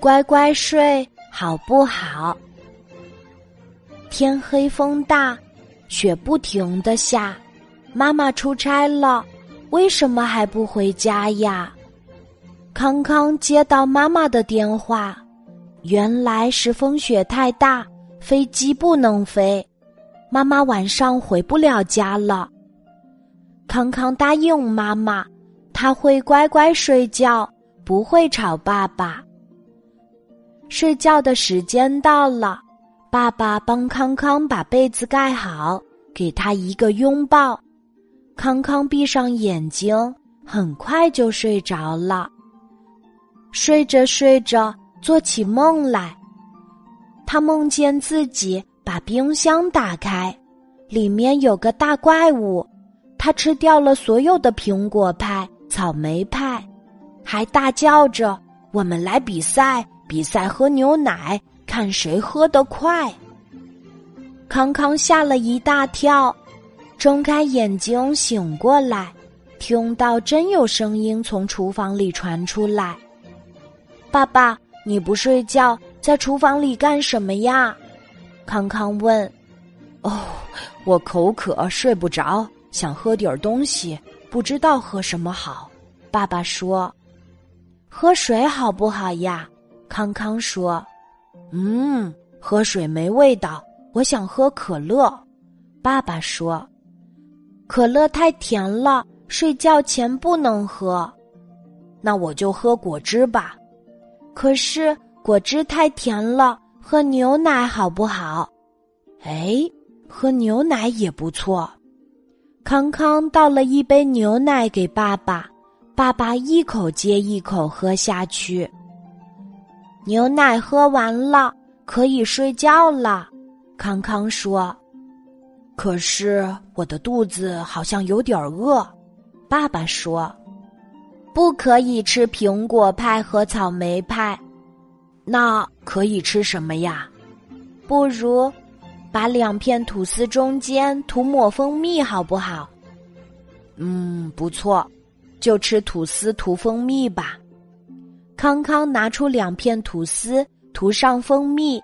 乖乖睡，好不好？天黑风大，雪不停的下，妈妈出差了，为什么还不回家呀？康康接到妈妈的电话，原来是风雪太大，飞机不能飞，妈妈晚上回不了家了。康康答应妈妈，他会乖乖睡觉，不会吵爸爸。睡觉的时间到了，爸爸帮康康把被子盖好，给他一个拥抱。康康闭上眼睛，很快就睡着了。睡着睡着，做起梦来。他梦见自己把冰箱打开，里面有个大怪物，他吃掉了所有的苹果派、草莓派，还大叫着：“我们来比赛，比赛喝牛奶，看谁喝得快。”康康吓了一大跳，睁开眼睛醒过来，听到真有声音从厨房里传出来。爸爸，你不睡觉，在厨房里干什么呀？康康问。哦，我口渴，睡不着，想喝点东西，不知道喝什么好。爸爸说：“喝水好不好呀？”康康说：“嗯，喝水没味道，我想喝可乐。”爸爸说：“可乐太甜了，睡觉前不能喝。”那我就喝果汁吧。可是果汁太甜了，喝牛奶好不好？哎，喝牛奶也不错。康康倒了一杯牛奶给爸爸，爸爸一口接一口喝下去。牛奶喝完了，可以睡觉了。康康说：“可是我的肚子好像有点饿。”爸爸说。不可以吃苹果派和草莓派，那可以吃什么呀？不如把两片吐司中间涂抹蜂蜜，好不好？嗯，不错，就吃吐司涂蜂蜜吧。康康拿出两片吐司，涂上蜂蜜，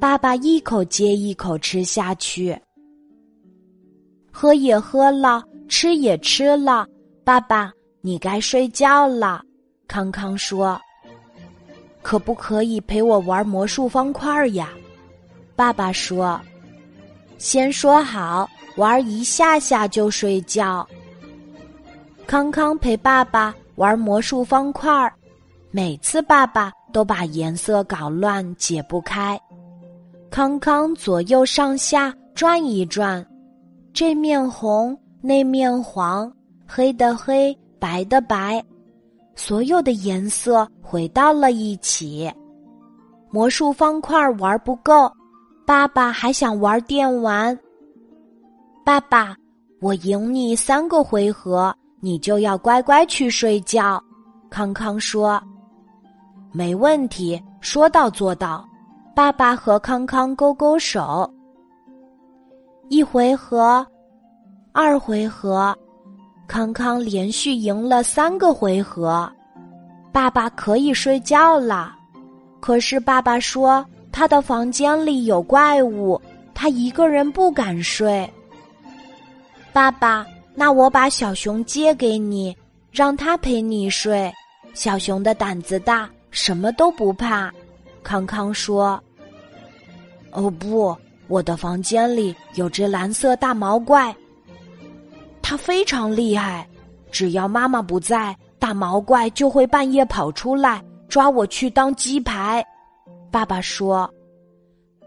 爸爸一口接一口吃下去，喝也喝了，吃也吃了，爸爸。你该睡觉了，康康说：“可不可以陪我玩魔术方块呀？”爸爸说：“先说好，玩一下下就睡觉。”康康陪爸爸玩魔术方块，每次爸爸都把颜色搞乱，解不开。康康左右上下转一转，这面红，那面黄，黑的黑。白的白，所有的颜色回到了一起。魔术方块玩不够，爸爸还想玩电玩。爸爸，我赢你三个回合，你就要乖乖去睡觉。康康说：“没问题，说到做到。”爸爸和康康勾勾手。一回合，二回合。康康连续赢了三个回合，爸爸可以睡觉了。可是爸爸说他的房间里有怪物，他一个人不敢睡。爸爸，那我把小熊借给你，让他陪你睡。小熊的胆子大，什么都不怕。康康说：“哦不，我的房间里有只蓝色大毛怪。”它非常厉害，只要妈妈不在，大毛怪就会半夜跑出来抓我去当鸡排。爸爸说：“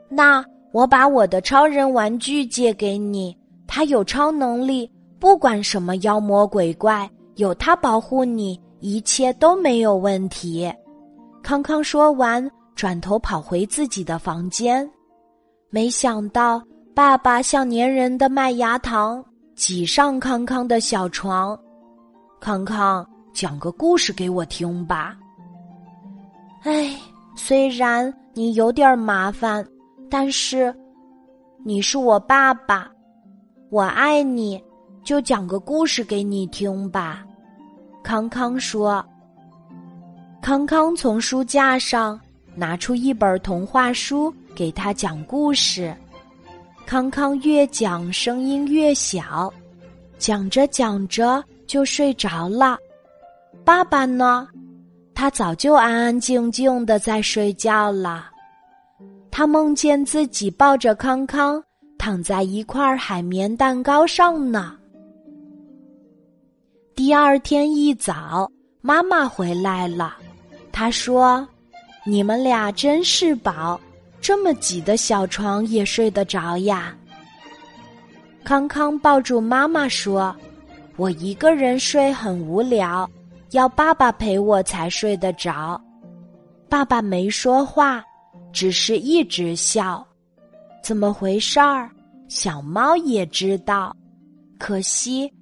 那我把我的超人玩具借给你，它有超能力，不管什么妖魔鬼怪，有他保护你，一切都没有问题。”康康说完，转头跑回自己的房间，没想到爸爸像粘人的麦芽糖。挤上康康的小床，康康讲个故事给我听吧。哎，虽然你有点麻烦，但是你是我爸爸，我爱你，就讲个故事给你听吧。康康说。康康从书架上拿出一本童话书，给他讲故事。康康越讲声音越小，讲着讲着就睡着了。爸爸呢？他早就安安静静的在睡觉了。他梦见自己抱着康康躺在一块海绵蛋糕上呢。第二天一早，妈妈回来了，她说：“你们俩真是宝，这么挤的小床也睡得着呀。”康康抱住妈妈说：“我一个人睡很无聊，要爸爸陪我才睡得着。”爸爸没说话，只是一直笑。怎么回事儿？小猫也知道，可惜